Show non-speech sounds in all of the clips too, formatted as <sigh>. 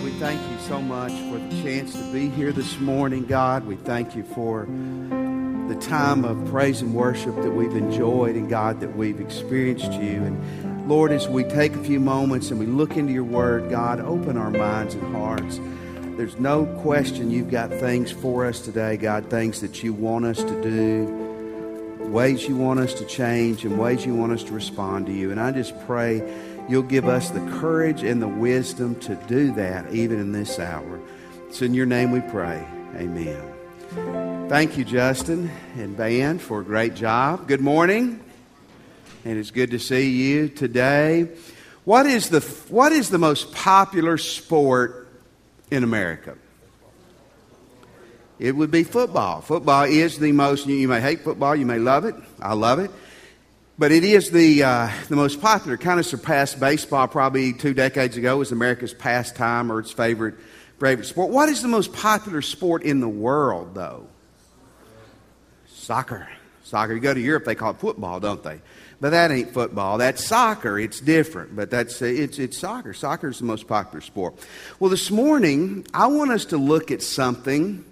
Lord, we thank you so much for the chance to be here this morning, God. We thank you for the time of praise and worship that we've enjoyed, and God, that we've experienced you. And Lord, as we take a few moments and we look into your word, God, open our minds and hearts. There's no question you've got things for us today, God, things that you want us to do, ways you want us to change, and ways you want us to respond to you. And I just pray you'll give us the courage and the wisdom to do that even in this hour. It's in your name we pray. Amen. Thank you, Justin and band, for a great job. Good morning. And it's good to see you today. What is the, what is the most popular sport in America? It would be football. Football is the most, you may hate football, you may love it. I love it. But it is the, uh, the most popular, kind of surpassed baseball probably two decades ago as America's pastime or its favorite, favorite sport. What is the most popular sport in the world, though? Soccer. Soccer. You go to Europe, they call it football, don't they? But that ain't football. That's soccer. It's different, but that's it's it's soccer. Soccer is the most popular sport. Well, this morning I want us to look at something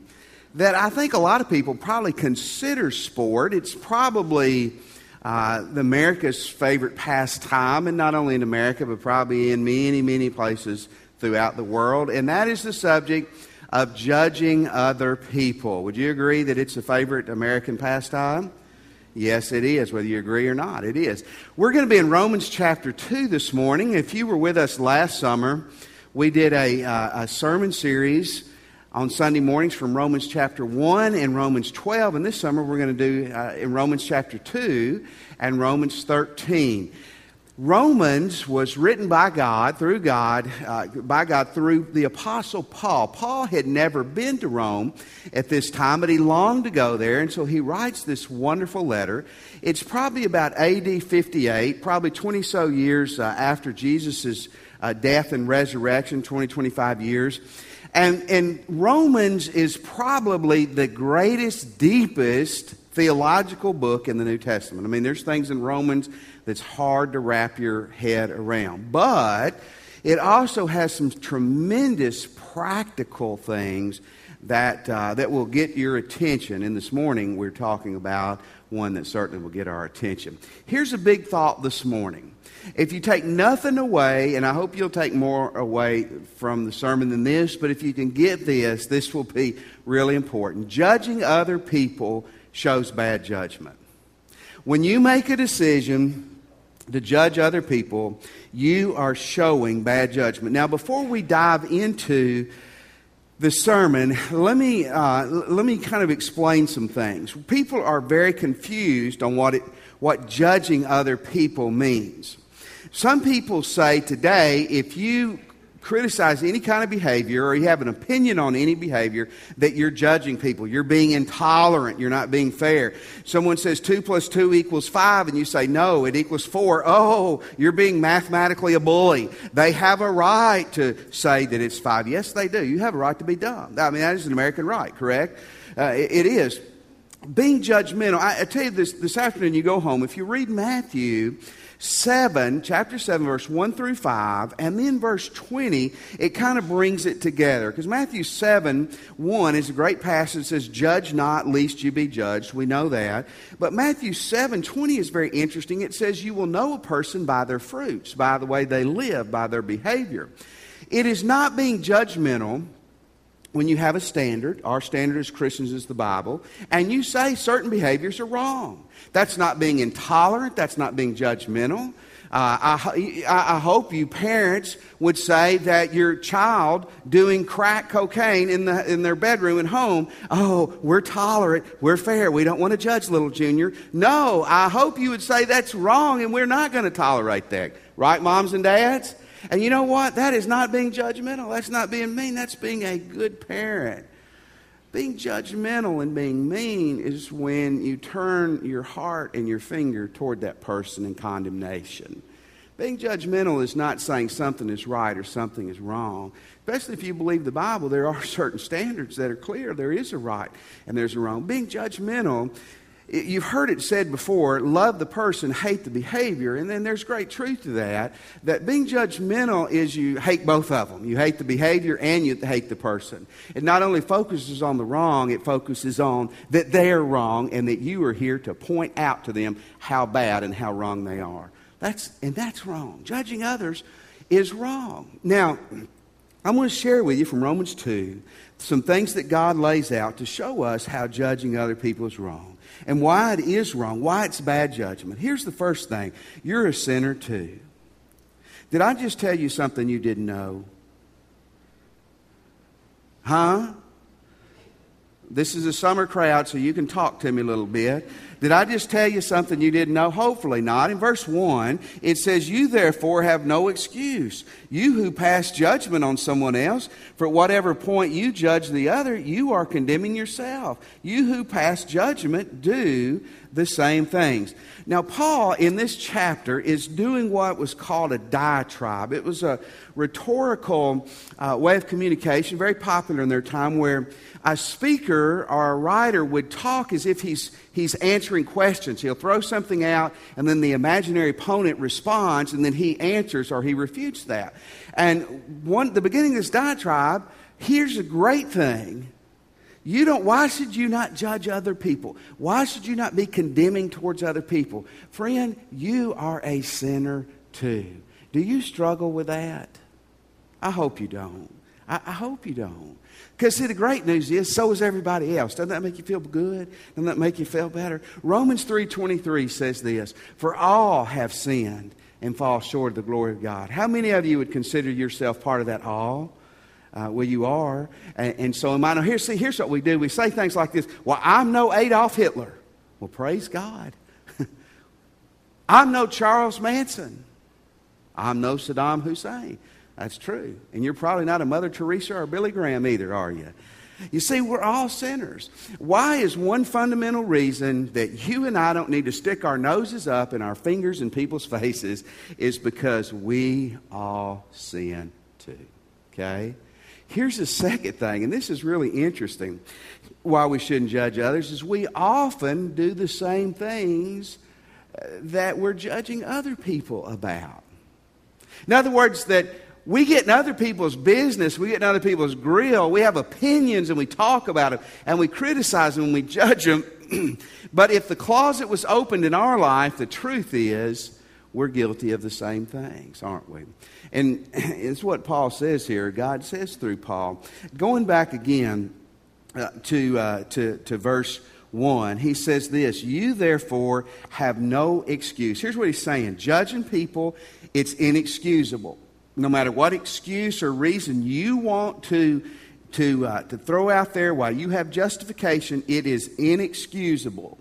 that I think a lot of people probably consider sport. It's probably uh, America's favorite pastime, and not only in America, but probably in many, many places throughout the world. And that is the subject of judging other people. Would you agree that it's a favorite American pastime? Yes, it is, whether you agree or not. It is. We're going to be in Romans chapter 2 this morning. If you were with us last summer, we did a, uh, a sermon series on Sunday mornings from Romans chapter 1 and Romans 12. And this summer we're going to do uh, in Romans chapter 2 and Romans 13. Romans was written by God, through God, uh, by God through the Apostle Paul. Paul had never been to Rome at this time, but he longed to go there, and so he writes this wonderful letter. It's probably about AD 58, probably 20 so years uh, after Jesus' uh, death and resurrection, 20, 25 years. And, and Romans is probably the greatest, deepest theological book in the New Testament. I mean, there's things in Romans that's hard to wrap your head around. But it also has some tremendous practical things that, uh, that will get your attention. And this morning, we're talking about one that certainly will get our attention. Here's a big thought this morning if you take nothing away, and I hope you'll take more away from the sermon than this, but if you can get this, this will be really important. Judging other people shows bad judgment. When you make a decision to judge other people, you are showing bad judgment. Now, before we dive into the sermon, let me, uh, let me kind of explain some things. People are very confused on what, it, what judging other people means. Some people say today if you criticize any kind of behavior or you have an opinion on any behavior that you're judging people. You're being intolerant. You're not being fair. Someone says 2 plus 2 equals 5 and you say no, it equals 4. Oh, you're being mathematically a bully. They have a right to say that it's 5. Yes, they do. You have a right to be dumb. I mean, that is an American right, correct? Uh, it, it is. Being judgmental. I, I tell you this, this afternoon you go home, if you read Matthew, 7, chapter 7, verse 1 through 5, and then verse 20, it kind of brings it together. Because Matthew 7, 1 is a great passage that says, Judge not, lest you be judged. We know that. But Matthew 7, 20 is very interesting. It says, You will know a person by their fruits, by the way they live, by their behavior. It is not being judgmental when you have a standard, our standard as Christians is the Bible, and you say certain behaviors are wrong. That's not being intolerant. That's not being judgmental. Uh, I, I, hope you parents would say that your child doing crack cocaine in, the, in their bedroom at home, oh, we're tolerant, we're fair, we don't want to judge little junior. No, I hope you would say that's wrong and we're not going to tolerate that. Right, moms and dads? And you know what? That is not being judgmental. That's not being mean. That's being a good parent. Being judgmental and being mean is when you turn your heart and your finger toward that person in condemnation. Being judgmental is not saying something is right or something is wrong. Especially if you believe the Bible, there are <laughs> certain standards that are clear. There is a right and there's a wrong. Being judgmental you've heard it said before love the person, hate the behavior. And then there's great truth to that. That being judgmental is you hate both of them. You hate the behavior and you hate the person. It not only focuses on the wrong, it focuses on that they're wrong and that you are here to point out to them how bad and how wrong they are. That's, and that's wrong. Judging others is wrong. Now, I'm going to share with you from Romans 2 some things that God lays out to show us how judging other people is wrong and why it is wrong, why it's bad judgment. Here's the first thing you're a sinner too. Did I just tell you something you didn't know? Huh? This is a summer crowd, so you can talk to me a little bit. Did I just tell you something you didn't know? Hopefully not. In verse 1, it says, You therefore have no excuse. You who pass judgment on someone else, for whatever point you judge the other, you are condemning yourself. You who pass judgment do the same things. Now, Paul in this chapter is doing what was called a diatribe. It was a rhetorical uh, way of communication, very popular in their time, where a speaker or a writer would talk as if he's, he's answering questions. He'll throw something out, and then the imaginary opponent responds, and then he answers or he refutes that. And one, the beginning of this diatribe, here's a great thing. You don't, why should you not judge other people? Why should you not be condemning towards other people? Friend, you are a sinner too. Do you struggle with that? I hope you don't. I, I hope you don't. Because, see, the great news is so is everybody else. Doesn't that make you feel good? Doesn't that make you feel better? Romans 3.23 says this, For all have sinned and fall short of the glory of God. How many of you would consider yourself part of that all? Uh, well, you are. And, and so am I. Now, here, see, here's what we do. We say things like this Well, I'm no Adolf Hitler. Well, praise God. <laughs> I'm no Charles Manson. I'm no Saddam Hussein. That's true. And you're probably not a Mother Teresa or Billy Graham either, are you? You see, we're all sinners. Why is one fundamental reason that you and I don't need to stick our noses up and our fingers in people's <laughs> faces is because we all sin too. Okay? Here's the second thing, and this is really interesting why we shouldn't judge others, is we often do the same things uh, that we're judging other people about. In other words, that we get in other people's business, we get in other people's grill, we have opinions and we talk about them and we criticize them and we judge them. <clears throat> but if the closet was opened in our life, the truth is we're guilty of the same things, aren't we? And <clears throat> it's what Paul says here. God says through Paul. Going back again uh, to, uh, to, to verse 1, he says this You therefore have no excuse. Here's what he's saying judging people, it's inexcusable no matter what excuse or reason you want to, to, uh, to throw out there while you have justification, it is inexcusable.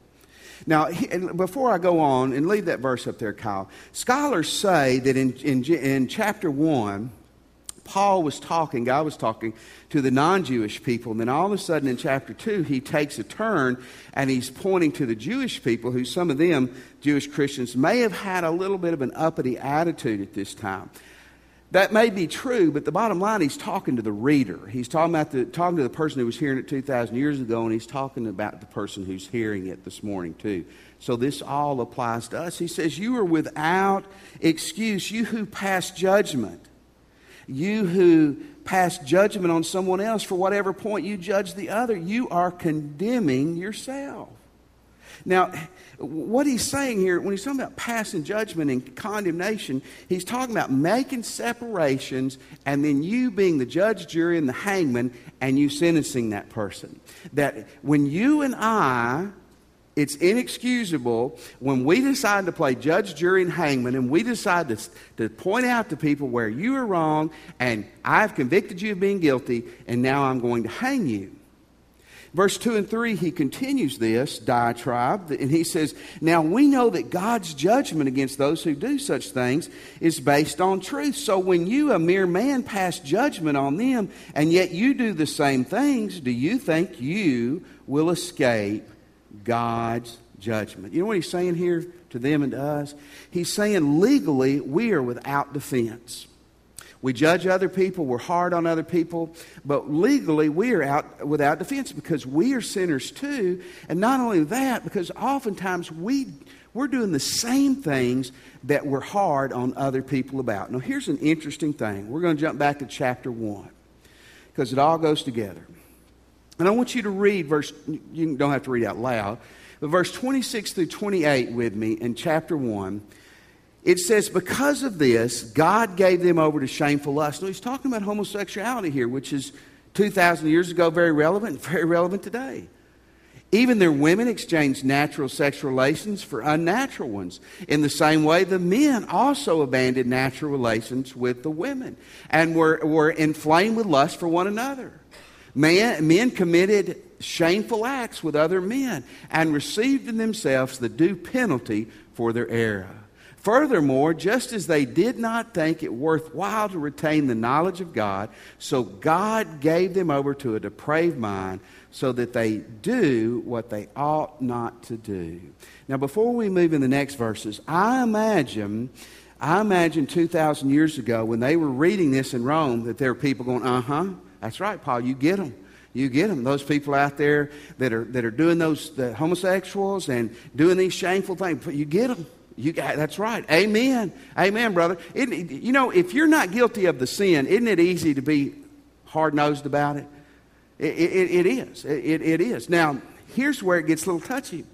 Now, before I go on and leave that verse up there, Kyle, scholars say that in, in, in chapter 1, Paul was talking, God was talking to the non Jewish people, and then all of a sudden in chapter 2, he takes a turn and he's pointing to the Jewish people, who some of them, Jewish Christians, may have had a little bit of an uppity attitude at this time. That may be true, but the bottom line, he's talking to the reader. He's talking about the talking to the person who was hearing it 2,000 years ago, and he's talking about the person who's hearing it this morning, too. So this all applies to us. He says, You are without excuse, you who pass judgment. You who pass judgment on someone else for whatever point you judge the other, you are condemning yourself. Now, what he's saying here, when he's talking about passing judgment and condemnation, he's talking about making separations and then you being the judge, jury, and the hangman and you sentencing that person. That when you and I, it's inexcusable when we decide to play judge, jury, and hangman and we decide to, to point out to people where you are wrong and I've convicted you of being guilty and now I'm going to hang you. Verse 2 and 3, he continues this diatribe, and he says, Now we know that God's judgment against those who do such things is based on truth. So when you, a mere man, pass judgment on them, and yet you do the same things, do you think you will escape God's judgment? You know what he's saying here to them and to us? He's saying legally we are without defense. We judge other people, we're hard on other people, but legally we are out without defense because we are sinners too. And not only that, because oftentimes we, we're doing the same things that we're hard on other people about. Now, here's an interesting thing. We're going to jump back to chapter 1 because it all goes together. And I want you to read verse, you don't have to read out loud, but verse 26 through 28 with me in chapter 1. It says, Because of this, God gave them over to shameful lust. Now, he's talking about homosexuality here, which is 2,000 years ago very relevant, very relevant today. Even their women exchanged natural sexual relations for unnatural ones. In the same way, the men also abandoned natural relations with the women and were, were inflamed with lust for one another. Men, men committed shameful acts with other men and received in themselves the due penalty for their error. Furthermore, just as they did not think it worthwhile to retain the knowledge of God, so God gave them over to a depraved mind so that they do what they ought not to do. Now, before we move in the next verses, I imagine, I imagine 2,000 years ago when they were reading this in Rome that there were people going, uh huh, that's right, Paul, you get them. You get them. Those people out there that are, that are doing those the homosexuals and doing these shameful things, you get them. You that's right. Amen. Amen, brother. You know, if you're not guilty of the sin, isn't it easy to be hard nosed about it? It, it, it is. It, it is. Now, here's where it gets a little touchy.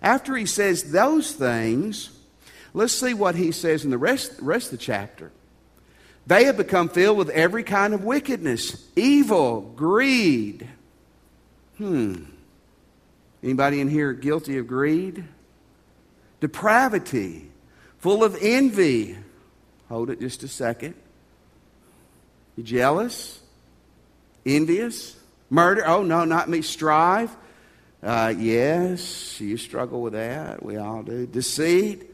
After he says those things, let's see what he says in the rest, rest of the chapter. They have become filled with every kind of wickedness, evil, greed. Hmm. Anybody in here guilty of greed? Depravity, full of envy. Hold it just a second. You jealous? Envious? Murder? Oh, no, not me. Strive? Uh, yes, you struggle with that. We all do. Deceit?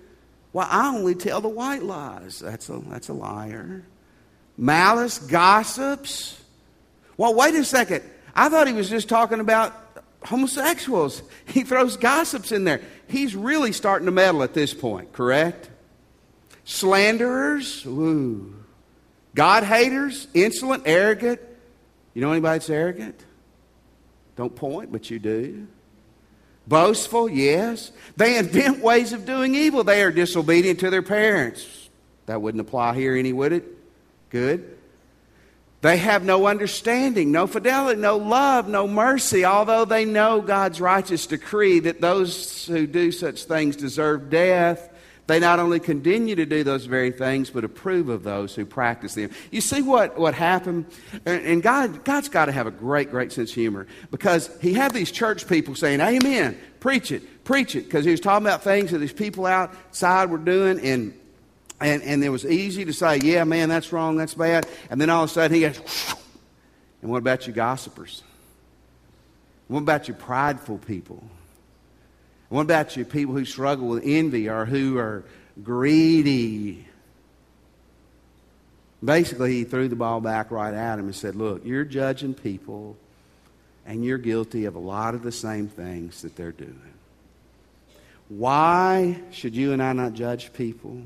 Well, I only tell the white lies. That's a, that's a liar. Malice? Gossips? Well, wait a second. I thought he was just talking about homosexuals. <laughs> He throws gossips in there. He's really starting to meddle at this point, correct? Slanderers? Ooh. God haters? Insolent? Arrogant? You know anybody that's arrogant? Don't point, but you do. Boastful, yes. They invent <laughs> ways of doing evil. They are disobedient to their parents. That wouldn't apply here any, would it? Good. They have no understanding, no fidelity, no love, no mercy, although they know God's righteous decree that those who do such things deserve death. They not only continue to do those very things, but approve of those who practice them. You see what, what happened? And God, God's got to have a great, great sense of humor because He had these church people saying, Amen, preach it, preach it, because He was talking about things that these people outside were doing, and, and, and it was easy to say, Yeah, man, that's wrong, that's bad. And then all of a sudden He goes, And what about you gossipers? What about you prideful people? What about you people who struggle with envy or who are greedy? Basically, he threw the ball back right at him and said, Look, you're judging people and you're guilty of a lot of the same things that they're doing. Why should you and I not judge people?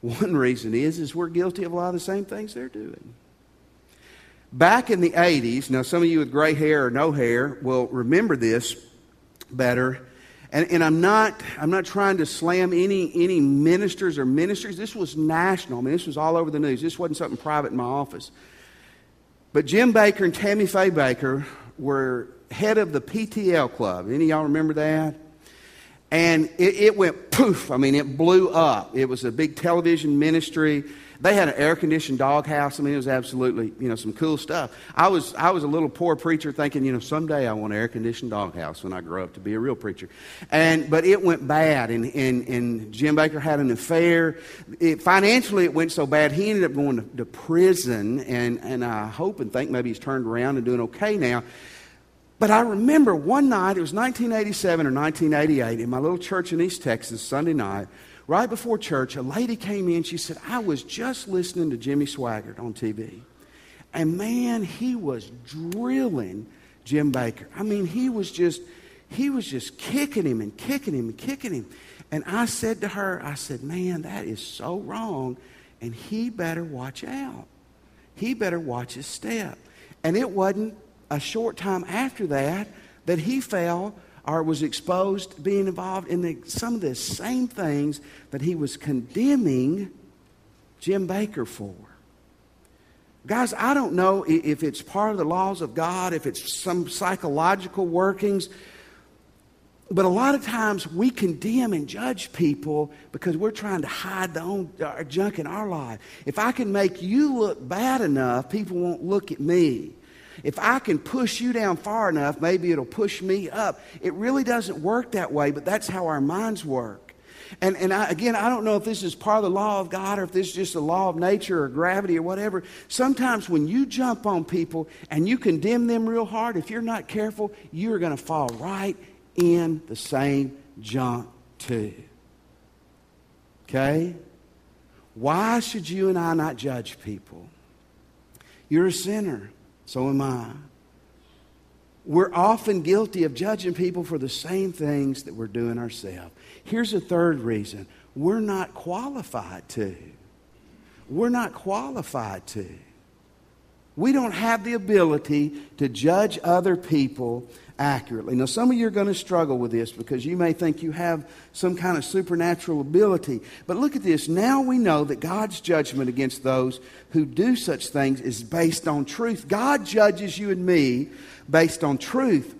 One reason is, is we're guilty of a lot of the same things they're doing. Back in the 80s, now some of you with gray hair or no hair will remember this better. And, and, I'm, not, I'm not trying to slam any, any ministers or ministries. This was national. I mean, this was all over the news. This wasn't something private in my office. But Jim Bakker and Tammy Faye Bakker were head of the PTL Club. Any of y'all remember that? And it, it went poof. I mean, it blew up. It was a big television ministry. They had an air conditioned doghouse. I mean, it was absolutely, you know, some cool stuff. I was, I was a little poor preacher thinking, you know, someday I want an air conditioned doghouse when I grow up to be a real preacher. And, but it went bad, and, and, and Jim Bakker had an affair. It, financially, it went so bad, he ended up going to, to prison, and, and I hope and think maybe he's turned around and doing okay now. But I remember one night, it was 1987 or 1988, in my little church in East Texas, Sunday night, right before church, a lady came in. She said, I was just listening to Jimmy Swaggart on TV. And man, he was drilling Jim Bakker. I mean, he was just, he was just kicking him and kicking him and kicking him. And I said to her, I said, man, that is so wrong. and he better watch out. He better watch his step. And it wasn't a short time after that that he fell or was exposed being involved in the, some of the same things that he was condemning Jim Bakker for. Guys, I don't know if it's part of the laws of God, if it's some psychological workings, but a lot of times we condemn and judge people because we're trying to hide the own our junk in our life. If I can make you look bad enough, people won't look at me. If I can push you down far enough, maybe it'll push me up. It really doesn't work that way, but that's how our minds work. And, and I, again, I don't know if this is part of the law of God or if this is just a law of nature or gravity or whatever. Sometimes when you jump on people and you condemn them real hard, if you're not careful, you're going to fall right in the same junk too. Okay? Why should you and I not judge people? You're a sinner. So am I. We're often guilty of judging people for the same things that we're doing ourselves. Here's a third reason we're not qualified to. We're not qualified to. We don't have the ability to judge other people accurately. Now, some of you are going to struggle with this because you may think you have some kind of supernatural ability. But look at this. Now we know that God's judgment against those who do such things is based on truth. God judges you and me based on truth.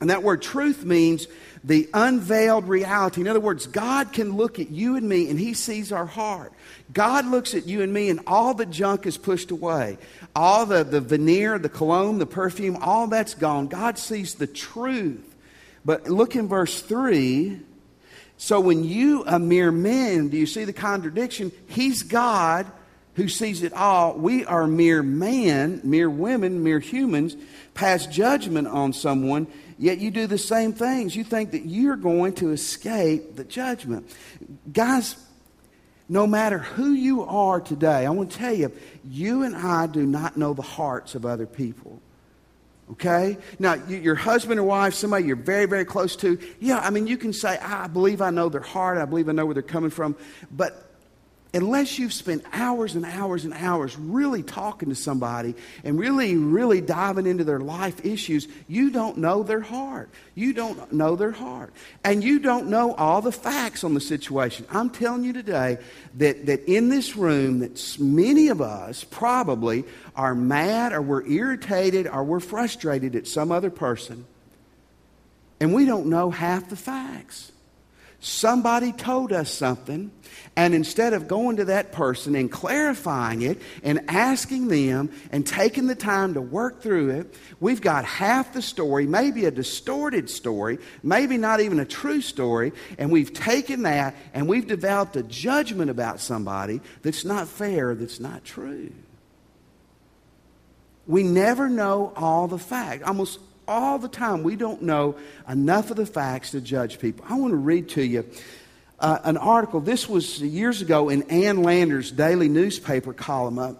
And that word truth means the unveiled reality. In other words, God can look at you and me and He sees our heart. God looks at you and me and all the junk is pushed away. All the, the veneer, the cologne, the perfume, all that's gone. God sees the truth. But look in verse 3. So when you, a mere man, do you see the contradiction? He's God who sees it all. We are mere man, mere women, mere humans, pass judgment on someone, yet you do the same things. You think that you're going to escape the judgment. Guys, no matter who you are today, I want to tell you, you and I do not know the hearts of other people. Okay? Now, your husband or wife, somebody you're very, very close to, yeah, I mean, you can say, I believe I know their heart, I believe I know where they're coming from, but unless you've spent hours and hours and hours really talking to somebody and really, really diving into their life issues, you don't know their heart. You don't know their heart. And you don't know all the facts on the situation. I'm telling you today that, that in this room, that many of us probably are mad or we're irritated or we're frustrated at some other person. And we don't know half the facts. Somebody told us something, and instead of going to that person and clarifying it and asking them and taking the time to work through it, we've got half the story, maybe a distorted story, maybe not even a true story, and we've taken that and we've developed a judgment about somebody that's not fair, that's not true. We never know all the facts. Almost all the time. We don't know enough of the facts to judge people. I want to read to you uh, an article. This was years ago in Ann Landers' daily newspaper column. Uh,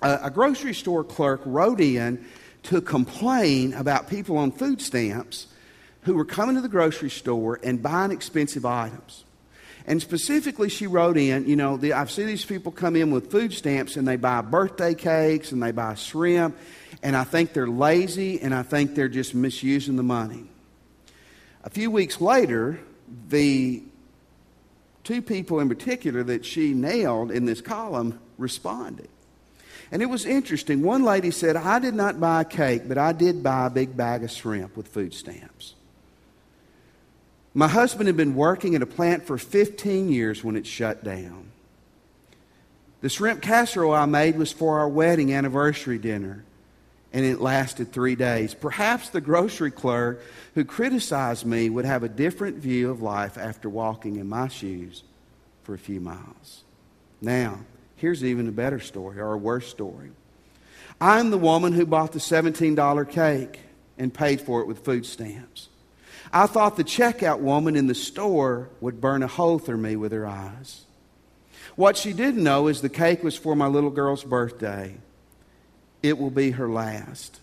a grocery store clerk wrote in to complain about people on food stamps who were coming to the grocery store and buying expensive items. And specifically, she wrote in, you know, the, I've seen these people come in with food stamps and they buy birthday cakes and they buy shrimp and I think they're lazy, and I think they're just misusing the money. A few weeks later, the two people in particular that she nailed in this column responded. And it was interesting. One lady said, I did not buy a cake, but I did buy a big bag of shrimp with food stamps. My husband had been working at a plant for 15 years when it shut down. The shrimp casserole I made was for our wedding anniversary dinner and it lasted three days. Perhaps the grocery clerk who criticized me would have a different view of life after walking in my shoes for a few miles. Now, here's even a better story or a worse story. I'm the woman who bought the $17 cake and paid for it with food stamps. I thought the checkout woman in the store would burn a hole through me with her eyes. What she didn't know is the cake was for my little girl's birthday it will be her last.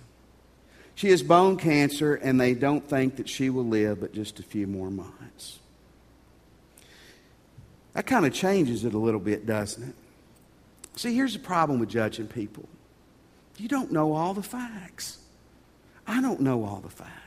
She has bone cancer, and they don't think that she will live but just a few more months. That kind of changes it a little bit, doesn't it? See, here's the problem with judging people you don't know all the facts. I don't know all the facts.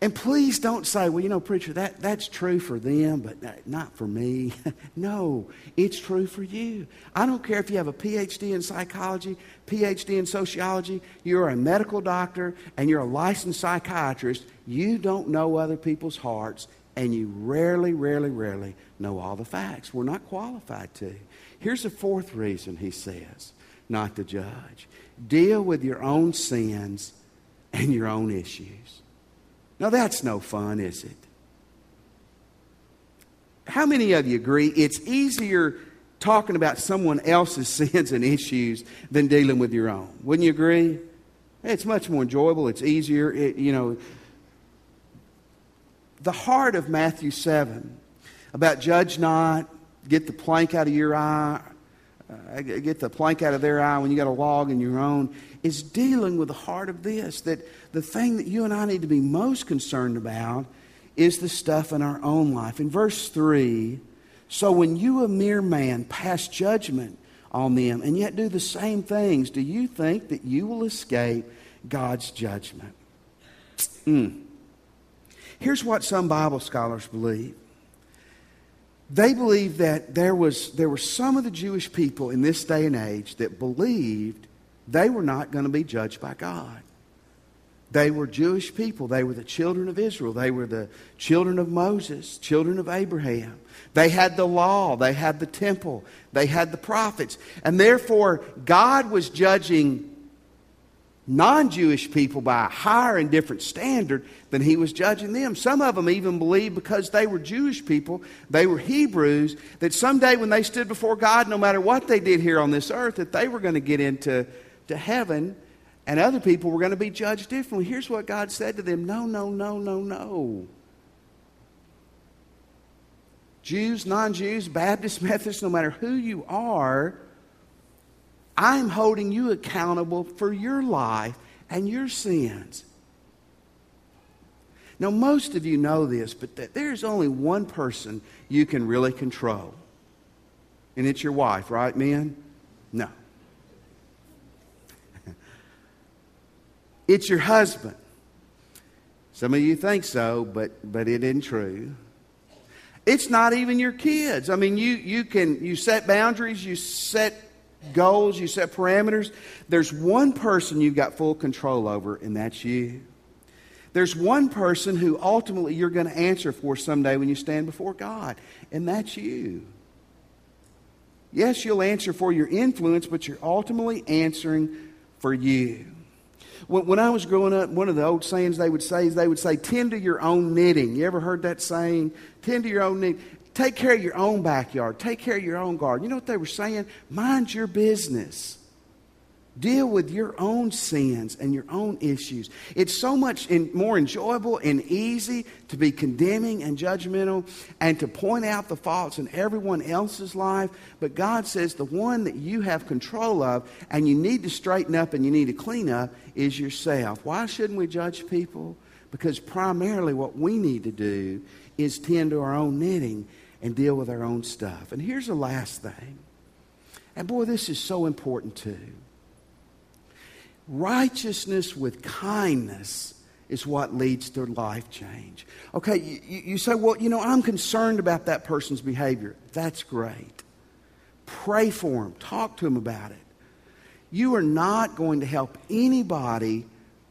And please don't say, well, you know, preacher, that, that's true for them, but not for me. <laughs> no, it's true for you. I don't care if you have a PhD in psychology, PhD in sociology, you're a medical doctor, and you're a licensed psychiatrist. You don't know other people's hearts, and you rarely, rarely, rarely know all the facts. We're not qualified to. Here's the fourth reason he says not to judge deal with your own sins and your own issues. Now, that's no fun, is it? How many of you agree it's easier talking about someone else's <laughs> sins and issues than dealing with your own? Wouldn't you agree? It's much more enjoyable, it's easier. It, you know, the heart of Matthew 7 about judge not, get the plank out of your eye, uh, get the plank out of their eye when you got a log in your own, is dealing with the heart of this. That the thing that you and I need to be most concerned about is the stuff in our own life. In verse 3, so when you, a mere man, pass judgment on them and yet do the same things, do you think that you will escape God's judgment? Mm. Here's what some Bible scholars believe they believed that there, was, there were some of the Jewish people in this day and age that believed they were not going to be judged by God. They were Jewish people. They were the children of Israel. They were the children of Moses, children of Abraham. They had the law. They had the temple. They had the prophets. And therefore, God was judging non Jewish people by a higher and different standard than he was judging them. Some of them even believed because they were Jewish people, they were Hebrews, that someday when they stood before God, no matter what they did here on this earth, that they were going to get into to heaven and other people were going to be judged differently. Here's what God said to them No, no, no, no, no. Jews, non Jews, Baptists, <laughs> Methodists, no matter who you are, I'm holding you accountable for your life and your sins. Now, most of you know this, but there's only one person you can really control. And it's your wife, right, men? No. <laughs> it's your husband. Some of you think so, but, but it isn't true. It's not even your kids. I mean, you, you can you set boundaries, you set goals, you set parameters. There's one person you've got full control over, and that's you. There's one person who ultimately you're going to answer for someday when you stand before God, and that's you. Yes, you'll answer for your influence, but you're ultimately answering for you. When, I was growing up, one of the old sayings they would say is they would say, tend to your own knitting. You ever heard that saying? Tend to your own knitting. Take care of your own backyard. Take care of your own garden. You know what they were saying? Mind your business. Deal with your own sins and your own issues. It's so much in, more enjoyable and easy to be condemning and judgmental and to point out the faults in everyone else's life. But God says the one that you have control of and you need to straighten up and you need to clean up is yourself. Why shouldn't we judge people? Because primarily what we need to do is tend to our own knitting and deal with our own stuff. And here's the last thing. And boy, this is so important too. Righteousness with kindness is what leads to life change. Okay, you, you, say, well, you know, I'm concerned about that person's behavior. That's great. Pray for them, talk to them about it. You are not going to help anybody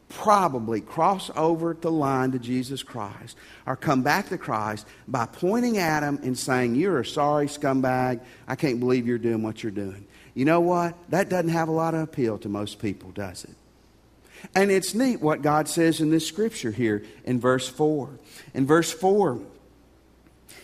probably cross over the line to Jesus Christ or come back to Christ by pointing at him and saying, You're a sorry scumbag. I can't believe you're doing what you're doing. You know what? That doesn't have a lot of appeal to most people, does it? And it's neat what God says in this scripture here in verse 4. In verse 4,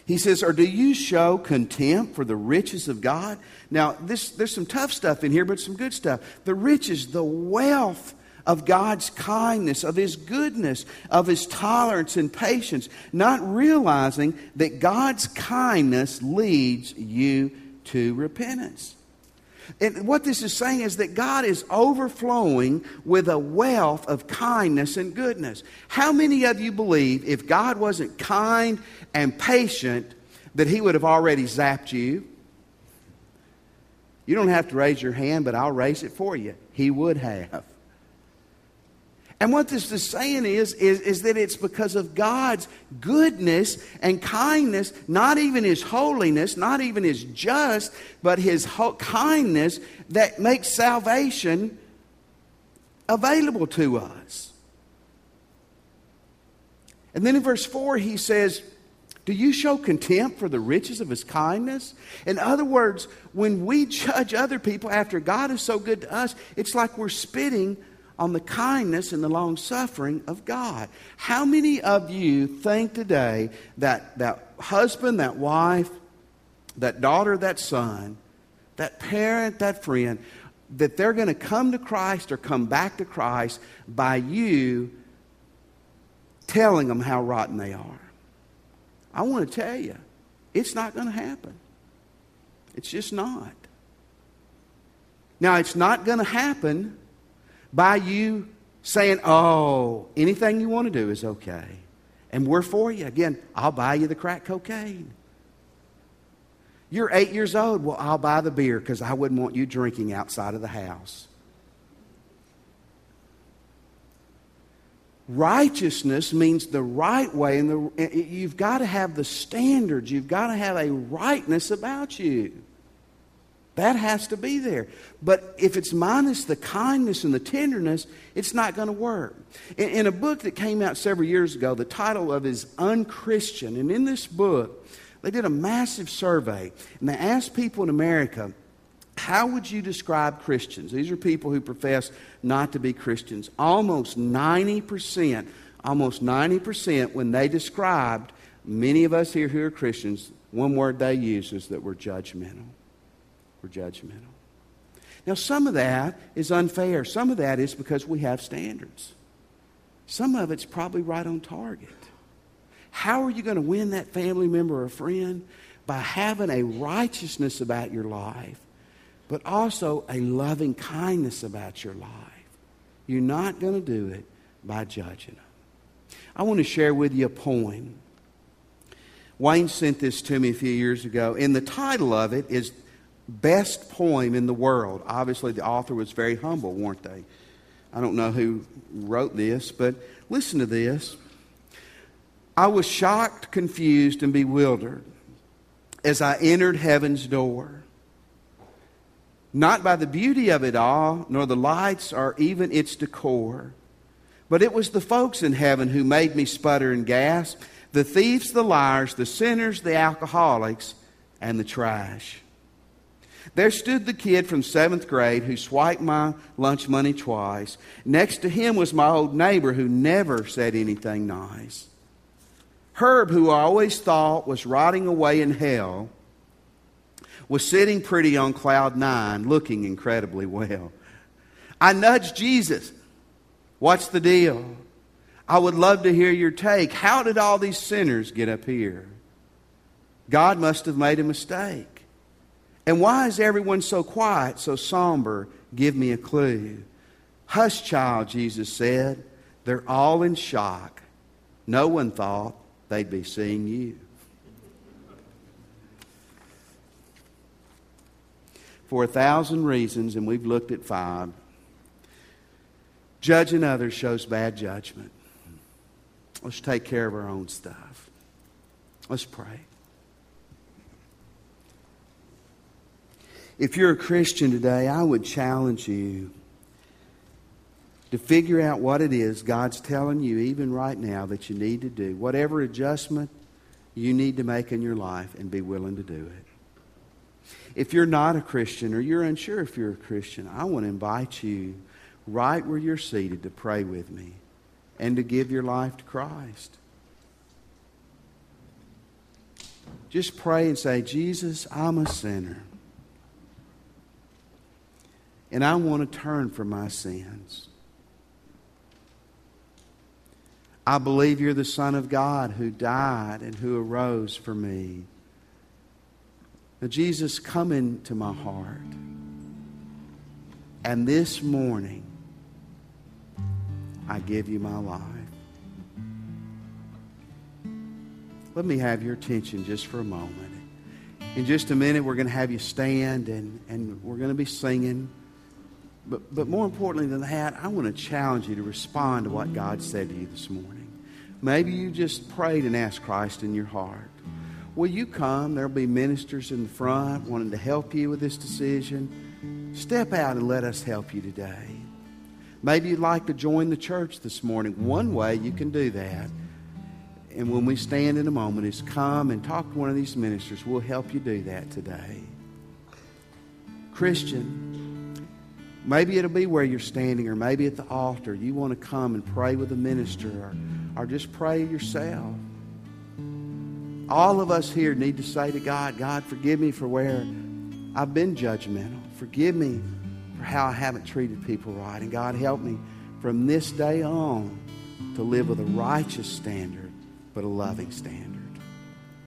he says, Or do you show contempt for the riches of God? Now, this, there's some tough stuff in here, but some good stuff. The riches, the wealth of God's kindness, of His goodness, of His tolerance and patience, not realizing that God's kindness leads you to repentance. And what this is saying is that God is overflowing with a wealth of kindness and goodness. How many of you believe if God wasn't kind and patient, that He would have already zapped you? You don't have to raise your hand, but I'll raise it for you. He would have. And what this is saying is, is, is that it's because of God's goodness and kindness, not even His holiness, not even His just, but His ho- kindness that makes salvation available to us. And then in verse 4, he says, Do you show contempt for the riches of his kindness? In other words, when we judge other people after God is so good to us, it's like we're spitting on the kindness and the long suffering of God. How many of you think today that that husband, that wife, that daughter, that son, that parent, that friend, that they're going to come to Christ or come back to Christ by you telling them how rotten they are? I want to tell you, it's not going to happen. It's just not. Now, it's not going to happen by you saying, oh, anything you want to do is okay. And we're for you. Again, I'll buy you the crack cocaine. You're eight years old. Well, I'll buy the beer because I wouldn't want you drinking outside of the house. Righteousness means the right way, and the, you've got to have the standards. You've got to have a rightness about you. That has to be there. But if it's minus the kindness and the tenderness, it's not going to work. In, in, a book that came out several years ago, the title of is Unchristian. And in this book, they did a massive survey and they asked people in America, how would you describe Christians? These are people who profess not to be Christians. Almost 90%, almost 90% when they described many of us here who are Christians, one word they used is that we're judgmental. We're judgmental. Now, some of that is unfair. Some of that is because we have standards. Some of it's probably right on target. How are you going to win that family member or friend? By having a righteousness about your life, but also a loving kindness about your life. You're not going to do it by judging them. I want to share with you a poem. Wayne sent this to me a few years ago, and the title of it is best poem in the world. Obviously, the author was very humble, weren't they? I don't know who wrote this, but listen to this. I was shocked, confused, and bewildered as I entered heaven's door. Not by the beauty of it all, nor the lights, or even its decor, but it was the folks in heaven who made me sputter and gasp the thieves, the liars, the sinners, the alcoholics, and the trash. There stood the kid from seventh grade who swiped my lunch money twice. Next to him was my old neighbor who never said anything nice. Herb, who I always thought was rotting away in hell, was sitting pretty on cloud nine, looking incredibly well. I nudged Jesus. What's the deal? I would love to hear your take. How did all these sinners get up here? God must have made a mistake. And why is everyone so quiet, so somber? Give me a clue. Hush, child, Jesus said. They're all in shock. No one thought they'd be seeing you. For a thousand reasons, and we've looked at five, judging others shows bad judgment. Let's take care of our own stuff. Let's pray. If you're a Christian today, I would challenge you to figure out what it is God's telling you, even right now, that you need to do. Whatever adjustment you need to make in your life, and be willing to do it. If you're not a Christian or you're unsure if you're a Christian, I want to invite you right where you're seated to pray with me and to give your life to Christ. Just pray and say, Jesus, I'm a sinner and I want to turn from my sins. I believe you're the Son of God who died and who arose for me. Now, Jesus, come into my heart. And this morning, I give you my life. Let me have your attention just for a moment. In just a minute, we're going to have you stand and, and we're going to be singing. But, but more importantly than that, I want to challenge you to respond to what God said to you this morning. Maybe you just prayed and asked Christ in your heart. Will you come? There'll be ministers in the front wanting to help you with this decision. Step out and let us help you today. Maybe you'd like to join the church this morning. One way you can do that, and when we stand in a moment, is come and talk to one of these ministers. We'll help you do that today. Christian, maybe it'll be where you're standing, or maybe at the altar. You want to come and pray with a minister, or, or just pray yourself. All of us here need to say to God, God, forgive me for where I've been judgmental. Forgive me for how I haven't treated people right. And God, help me from this day on to live with a righteous standard, but a loving standard.